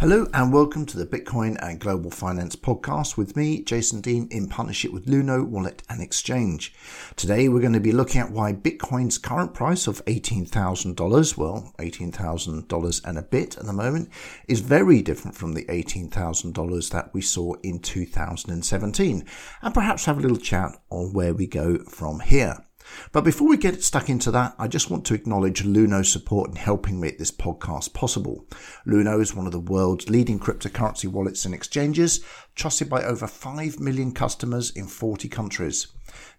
Hello and welcome to the Bitcoin and Global Finance podcast with me, Jason Dean, in partnership with Luno Wallet and Exchange. Today we're going to be looking at why Bitcoin's current price of $18,000, well, $18,000 and a bit at the moment, is very different from the $18,000 that we saw in 2017. And perhaps have a little chat on where we go from here. But before we get stuck into that, I just want to acknowledge Luno's support in helping make this podcast possible. Luno is one of the world's leading cryptocurrency wallets and exchanges, trusted by over 5 million customers in 40 countries.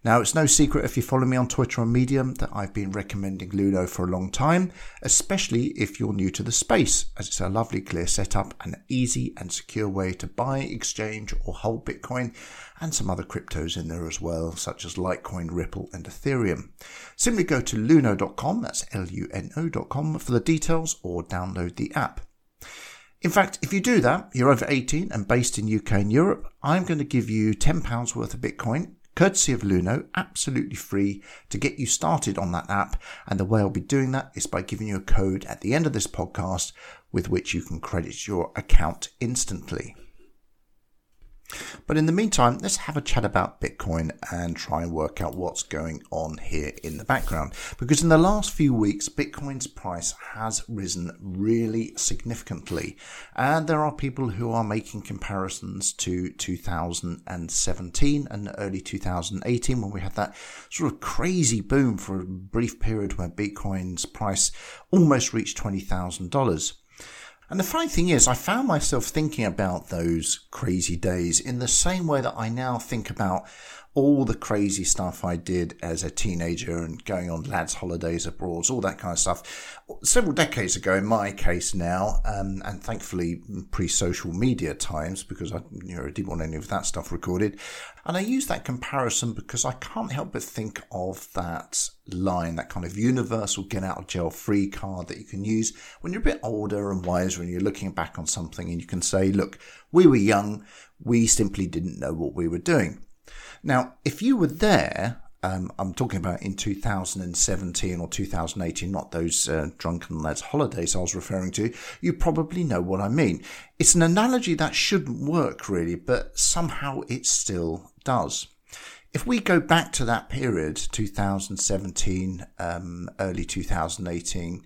Now, it's no secret if you follow me on Twitter or Medium that I've been recommending Luno for a long time, especially if you're new to the space, as it's a lovely, clear setup and an easy and secure way to buy, exchange, or hold Bitcoin and some other cryptos in there as well, such as Litecoin, Ripple, and Ethereum. Simply go to luno.com, that's L U N O.com, for the details or download the app. In fact, if you do that, you're over 18 and based in UK and Europe, I'm going to give you £10 worth of Bitcoin courtesy of Luno, absolutely free to get you started on that app. And the way I'll be doing that is by giving you a code at the end of this podcast with which you can credit your account instantly. But in the meantime, let's have a chat about Bitcoin and try and work out what's going on here in the background. Because in the last few weeks, Bitcoin's price has risen really significantly. And there are people who are making comparisons to 2017 and early 2018 when we had that sort of crazy boom for a brief period where Bitcoin's price almost reached $20,000. And the funny thing is, I found myself thinking about those crazy days in the same way that I now think about all the crazy stuff I did as a teenager and going on lads' holidays abroad, all that kind of stuff. Several decades ago, in my case now, um, and thankfully pre-social media times, because I you know, didn't want any of that stuff recorded. And I use that comparison because I can't help but think of that line, that kind of universal get out of jail free card that you can use when you're a bit older and wiser and you're looking back on something and you can say, look, we were young. We simply didn't know what we were doing. Now, if you were there, um, I'm talking about in 2017 or 2018, not those uh, drunken lads' holidays I was referring to, you probably know what I mean. It's an analogy that shouldn't work really, but somehow it still does. If we go back to that period, 2017, um, early 2018,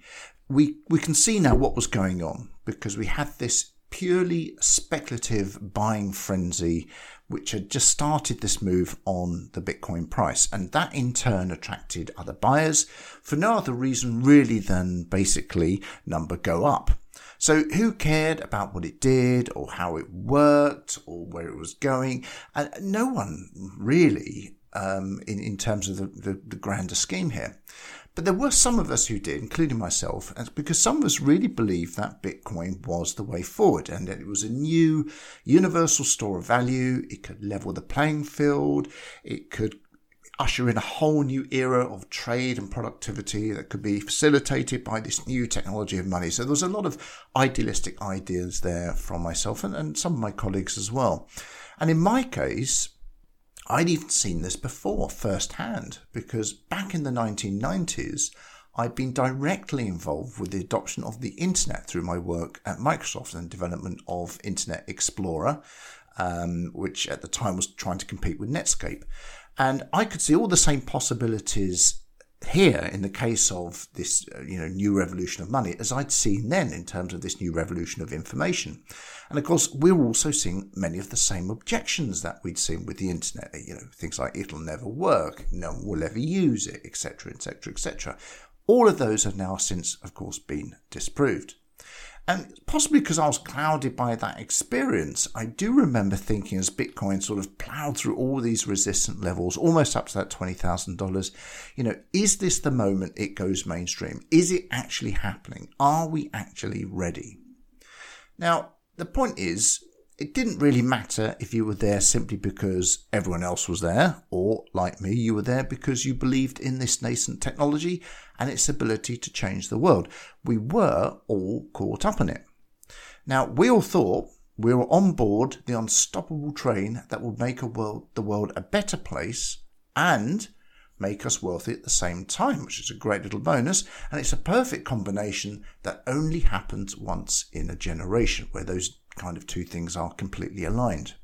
we, we can see now what was going on because we had this purely speculative buying frenzy which had just started this move on the Bitcoin price. And that in turn attracted other buyers for no other reason really than basically number go up. So who cared about what it did or how it worked or where it was going? And no one really um, in, in terms of the, the, the grander scheme here. But there were some of us who did, including myself, because some of us really believed that Bitcoin was the way forward and that it was a new universal store of value. It could level the playing field. It could usher in a whole new era of trade and productivity that could be facilitated by this new technology of money. So there was a lot of idealistic ideas there from myself and, and some of my colleagues as well. And in my case, I'd even seen this before firsthand because back in the 1990s, I'd been directly involved with the adoption of the internet through my work at Microsoft and development of Internet Explorer, um, which at the time was trying to compete with Netscape. And I could see all the same possibilities here in the case of this uh, you know new revolution of money as I'd seen then in terms of this new revolution of information. And of course, we're also seeing many of the same objections that we'd seen with the internet. You know, things like it'll never work, no one will ever use it, etc., etc., etc. All of those have now since, of course, been disproved. And possibly because I was clouded by that experience, I do remember thinking as Bitcoin sort of plowed through all these resistant levels, almost up to that $20,000, you know, is this the moment it goes mainstream? Is it actually happening? Are we actually ready? Now, the point is, it didn't really matter if you were there simply because everyone else was there, or like me, you were there because you believed in this nascent technology and its ability to change the world. We were all caught up in it. Now, we all thought we were on board the unstoppable train that would make world, the world a better place and make us wealthy at the same time, which is a great little bonus. And it's a perfect combination that only happens once in a generation, where those kind of two things are completely aligned.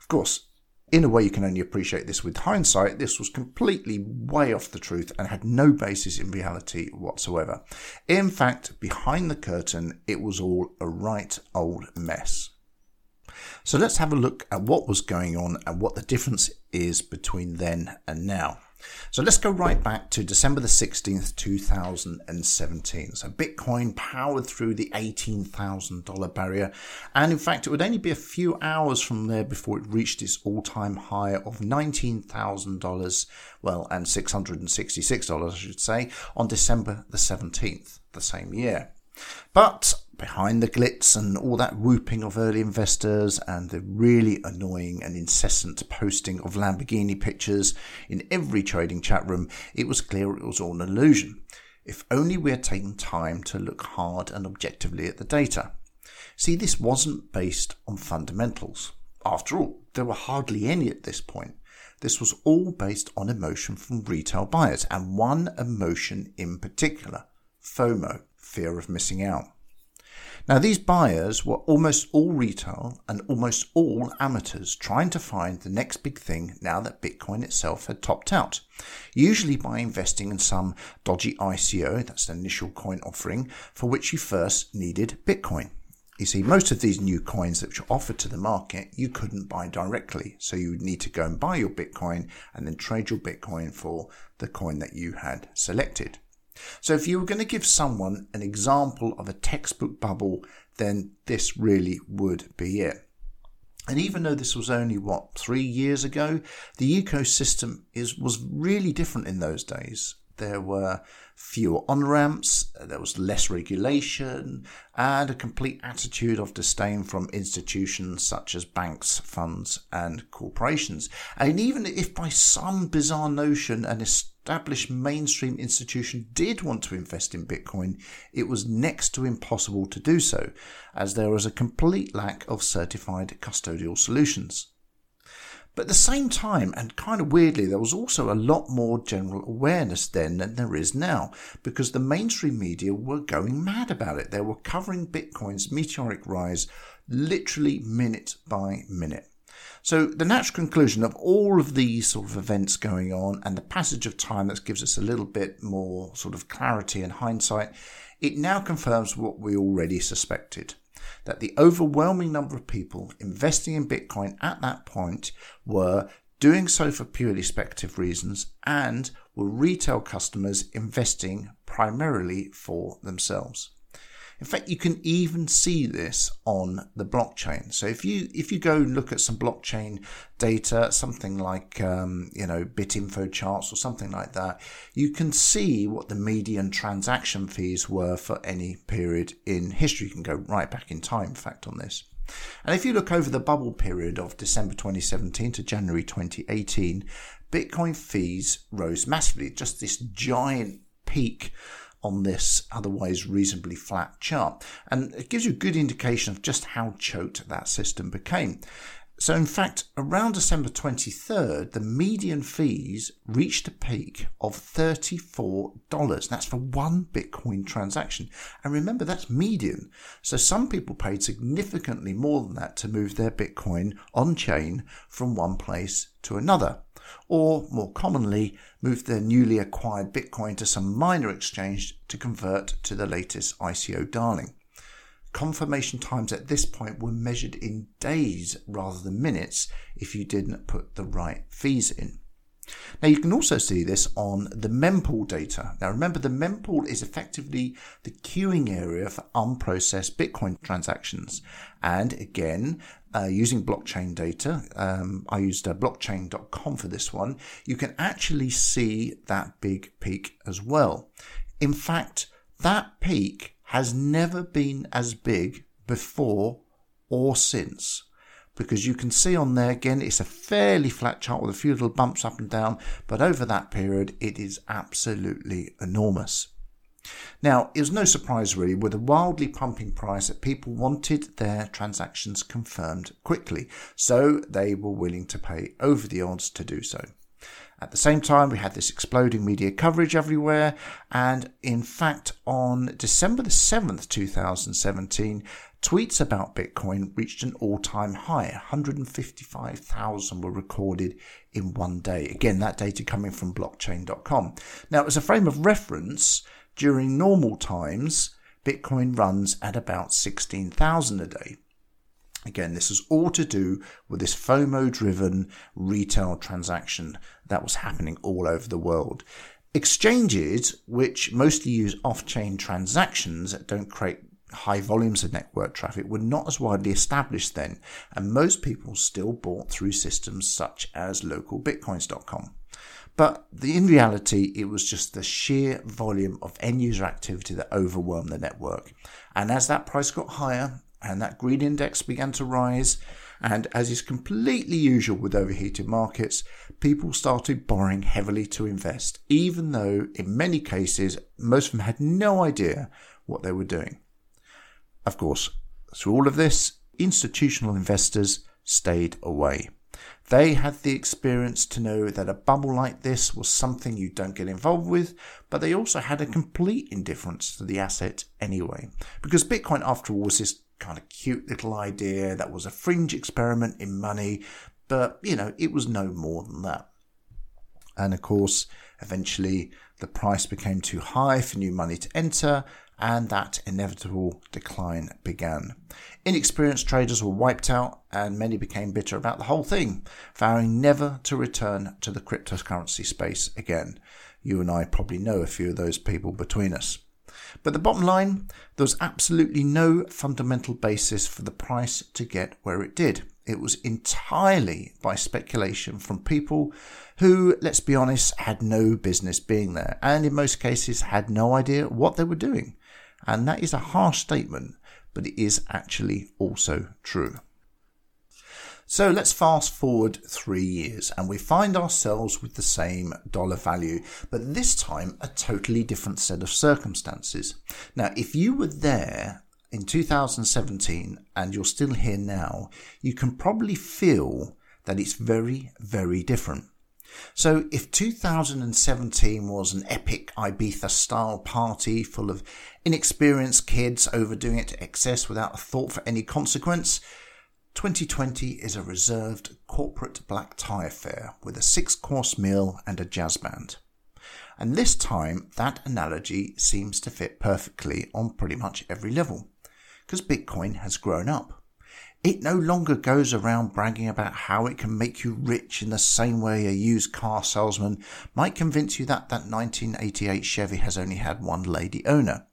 Of course, in a way, you can only appreciate this with hindsight. This was completely way off the truth and had no basis in reality whatsoever. In fact, behind the curtain, it was all a right old mess. So let's have a look at what was going on and what the difference is between then and now. So let's go right back to December the 16th, 2017. So Bitcoin powered through the $18,000 barrier. And in fact, it would only be a few hours from there before it reached its all time high of $19,000, well, and $666, I should say, on December the 17th, the same year. But behind the glitz and all that whooping of early investors and the really annoying and incessant posting of Lamborghini pictures in every trading chat room, it was clear it was all an illusion. If only we had taken time to look hard and objectively at the data. See, this wasn't based on fundamentals. After all, there were hardly any at this point. This was all based on emotion from retail buyers, and one emotion in particular FOMO, fear of missing out. Now, these buyers were almost all retail and almost all amateurs trying to find the next big thing now that Bitcoin itself had topped out, usually by investing in some dodgy ICO, that's the initial coin offering, for which you first needed Bitcoin. You see, most of these new coins that were offered to the market, you couldn't buy directly. So you would need to go and buy your Bitcoin and then trade your Bitcoin for the coin that you had selected. So if you were going to give someone an example of a textbook bubble, then this really would be it. And even though this was only what three years ago, the ecosystem is was really different in those days. There were fewer on ramps, there was less regulation, and a complete attitude of disdain from institutions such as banks, funds, and corporations. And even if by some bizarre notion an established mainstream institution did want to invest in Bitcoin, it was next to impossible to do so, as there was a complete lack of certified custodial solutions. But at the same time, and kind of weirdly, there was also a lot more general awareness then than there is now, because the mainstream media were going mad about it. They were covering Bitcoin's meteoric rise literally minute by minute. So the natural conclusion of all of these sort of events going on and the passage of time that gives us a little bit more sort of clarity and hindsight, it now confirms what we already suspected. That the overwhelming number of people investing in Bitcoin at that point were doing so for purely speculative reasons and were retail customers investing primarily for themselves. In fact, you can even see this on the blockchain. So if you if you go and look at some blockchain data, something like um, you know BitInfo charts or something like that, you can see what the median transaction fees were for any period in history. You can go right back in time, in fact, on this. And if you look over the bubble period of December 2017 to January 2018, Bitcoin fees rose massively. Just this giant peak on this otherwise reasonably flat chart. And it gives you a good indication of just how choked that system became. So, in fact, around December 23rd, the median fees reached a peak of $34. That's for one Bitcoin transaction. And remember, that's median. So, some people paid significantly more than that to move their Bitcoin on chain from one place to another or more commonly, move their newly acquired Bitcoin to some minor exchange to convert to the latest ICO darling. Confirmation times at this point were measured in days rather than minutes if you didn't put the right fees in. Now you can also see this on the mempool data. Now remember the mempool is effectively the queuing area for unprocessed Bitcoin transactions. And again, uh, using blockchain data, um, I used uh, blockchain.com for this one, you can actually see that big peak as well. In fact, that peak has never been as big before or since. Because you can see on there again it's a fairly flat chart with a few little bumps up and down but over that period it is absolutely enormous. Now, it was no surprise really with a wildly pumping price that people wanted their transactions confirmed quickly, so they were willing to pay over the odds to do so. At the same time, we had this exploding media coverage everywhere, and in fact, on December the 7th, 2017, tweets about Bitcoin reached an all time high. 155,000 were recorded in one day. Again, that data coming from blockchain.com. Now, as a frame of reference, during normal times, Bitcoin runs at about 16,000 a day. Again, this is all to do with this FOMO driven retail transaction that was happening all over the world. Exchanges, which mostly use off chain transactions that don't create high volumes of network traffic, were not as widely established then, and most people still bought through systems such as localbitcoins.com. But in reality, it was just the sheer volume of end user activity that overwhelmed the network. And as that price got higher and that green index began to rise, and as is completely usual with overheated markets, people started borrowing heavily to invest, even though in many cases, most of them had no idea what they were doing. Of course, through all of this, institutional investors stayed away. They had the experience to know that a bubble like this was something you don't get involved with, but they also had a complete indifference to the asset anyway. Because Bitcoin, after all, was this kind of cute little idea that was a fringe experiment in money, but you know, it was no more than that. And of course, eventually the price became too high for new money to enter, and that inevitable decline began. Inexperienced traders were wiped out, and many became bitter about the whole thing, vowing never to return to the cryptocurrency space again. You and I probably know a few of those people between us. But the bottom line, there was absolutely no fundamental basis for the price to get where it did. It was entirely by speculation from people who, let's be honest, had no business being there and in most cases had no idea what they were doing. And that is a harsh statement, but it is actually also true. So let's fast forward three years and we find ourselves with the same dollar value, but this time a totally different set of circumstances. Now, if you were there in 2017 and you're still here now, you can probably feel that it's very, very different. So if 2017 was an epic Ibiza style party full of inexperienced kids overdoing it to excess without a thought for any consequence, 2020 is a reserved corporate black tie affair with a six course meal and a jazz band. And this time, that analogy seems to fit perfectly on pretty much every level, because Bitcoin has grown up. It no longer goes around bragging about how it can make you rich in the same way a used car salesman might convince you that that 1988 Chevy has only had one lady owner.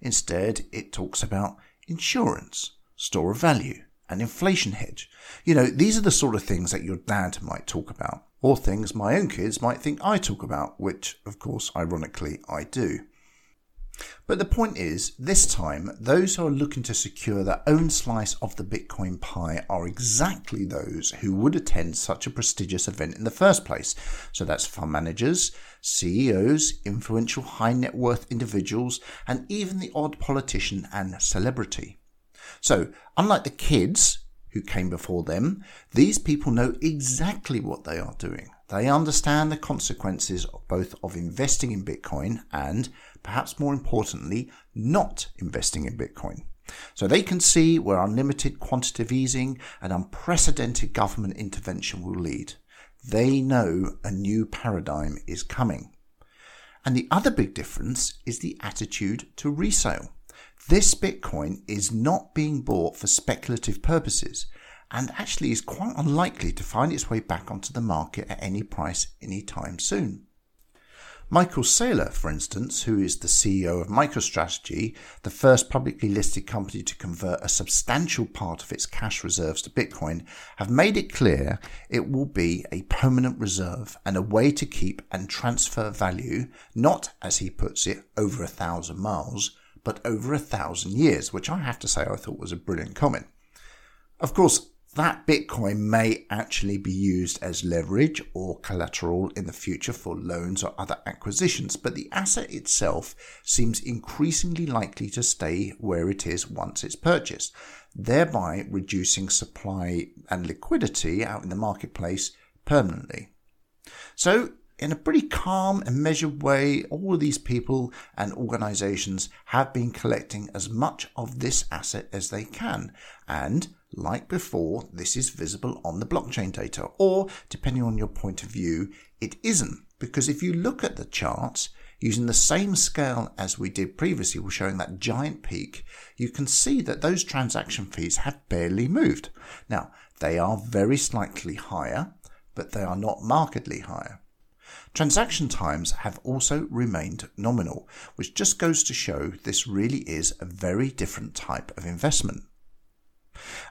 Instead, it talks about insurance, store of value, an inflation hedge. You know, these are the sort of things that your dad might talk about, or things my own kids might think I talk about, which, of course, ironically, I do. But the point is, this time, those who are looking to secure their own slice of the Bitcoin pie are exactly those who would attend such a prestigious event in the first place. So that's fund managers, CEOs, influential high net worth individuals, and even the odd politician and celebrity. So, unlike the kids who came before them, these people know exactly what they are doing. They understand the consequences of both of investing in Bitcoin and, perhaps more importantly, not investing in Bitcoin. So they can see where unlimited quantitative easing and unprecedented government intervention will lead. They know a new paradigm is coming. And the other big difference is the attitude to resale. This Bitcoin is not being bought for speculative purposes and actually is quite unlikely to find its way back onto the market at any price anytime soon. Michael Saylor, for instance, who is the CEO of MicroStrategy, the first publicly listed company to convert a substantial part of its cash reserves to Bitcoin, have made it clear it will be a permanent reserve and a way to keep and transfer value, not, as he puts it, over a thousand miles, but over a thousand years, which I have to say I thought was a brilliant comment. Of course, that Bitcoin may actually be used as leverage or collateral in the future for loans or other acquisitions, but the asset itself seems increasingly likely to stay where it is once it's purchased, thereby reducing supply and liquidity out in the marketplace permanently. So in a pretty calm and measured way, all of these people and organizations have been collecting as much of this asset as they can. And like before, this is visible on the blockchain data, or depending on your point of view, it isn't. Because if you look at the charts, using the same scale as we did previously, we're showing that giant peak, you can see that those transaction fees have barely moved. Now, they are very slightly higher, but they are not markedly higher. Transaction times have also remained nominal, which just goes to show this really is a very different type of investment.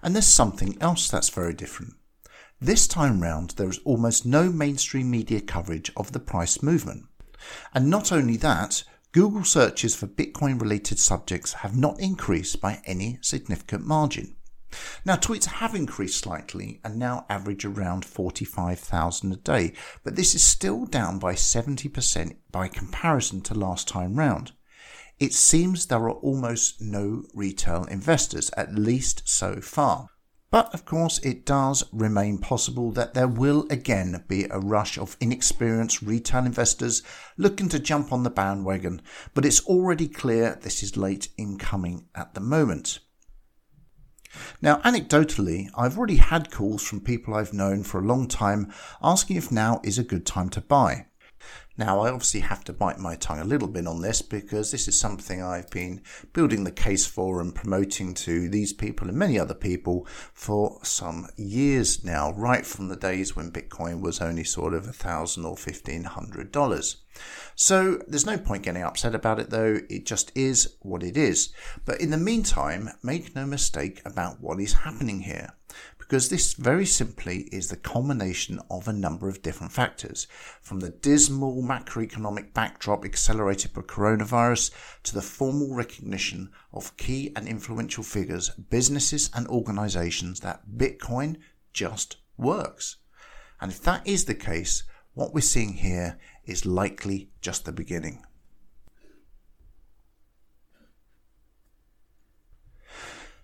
And there's something else that's very different. This time round, there is almost no mainstream media coverage of the price movement. And not only that, Google searches for Bitcoin related subjects have not increased by any significant margin. Now, tweets have increased slightly and now average around 45,000 a day, but this is still down by 70% by comparison to last time round. It seems there are almost no retail investors, at least so far. But of course, it does remain possible that there will again be a rush of inexperienced retail investors looking to jump on the bandwagon, but it's already clear this is late in coming at the moment. Now, anecdotally, I've already had calls from people I've known for a long time asking if now is a good time to buy. Now, I obviously have to bite my tongue a little bit on this because this is something I've been building the case for and promoting to these people and many other people for some years now, right from the days when Bitcoin was only sort of a thousand or fifteen hundred dollars. So there's no point getting upset about it though, it just is what it is. But in the meantime, make no mistake about what is happening here because this very simply is the combination of a number of different factors, from the dismal macroeconomic backdrop accelerated by coronavirus to the formal recognition of key and influential figures, businesses and organizations that Bitcoin just works. And if that is the case, what we're seeing here is likely just the beginning.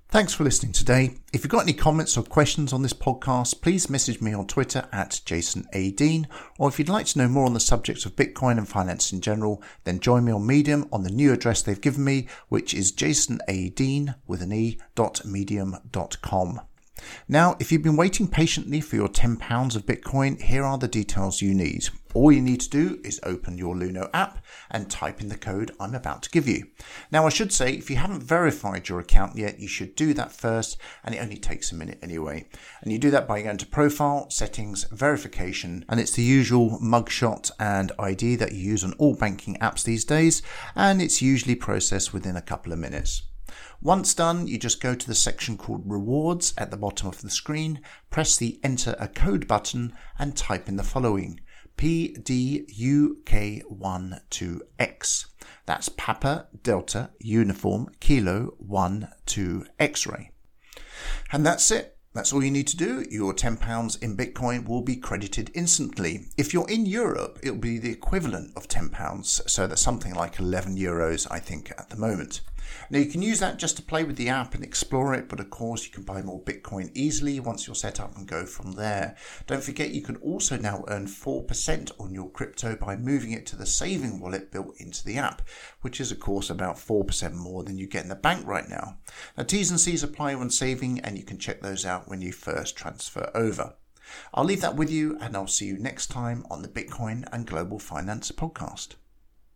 Thanks for listening today. If you've got any comments or questions on this podcast, please message me on Twitter at Jason A. Dean. Or if you'd like to know more on the subject of Bitcoin and finance in general, then join me on Medium on the new address they've given me, which is Jason A. Dean with an E dot medium dot com. Now, if you've been waiting patiently for your £10 of Bitcoin, here are the details you need. All you need to do is open your Luno app and type in the code I'm about to give you. Now, I should say, if you haven't verified your account yet, you should do that first, and it only takes a minute anyway. And you do that by going to Profile, Settings, Verification, and it's the usual mugshot and ID that you use on all banking apps these days, and it's usually processed within a couple of minutes. Once done, you just go to the section called Rewards at the bottom of the screen, press the Enter a Code button, and type in the following PDUK12X. That's Papa Delta Uniform Kilo 1 2 X ray. And that's it. That's all you need to do. Your £10 in Bitcoin will be credited instantly. If you're in Europe, it'll be the equivalent of £10. So that's something like 11 euros, I think, at the moment. Now you can use that just to play with the app and explore it, but of course you can buy more Bitcoin easily once you're set up and go from there. Don't forget you can also now earn 4% on your crypto by moving it to the saving wallet built into the app, which is of course about 4% more than you get in the bank right now. Now T's and C's apply when saving and you can check those out when you first transfer over. I'll leave that with you and I'll see you next time on the Bitcoin and Global Finance podcast.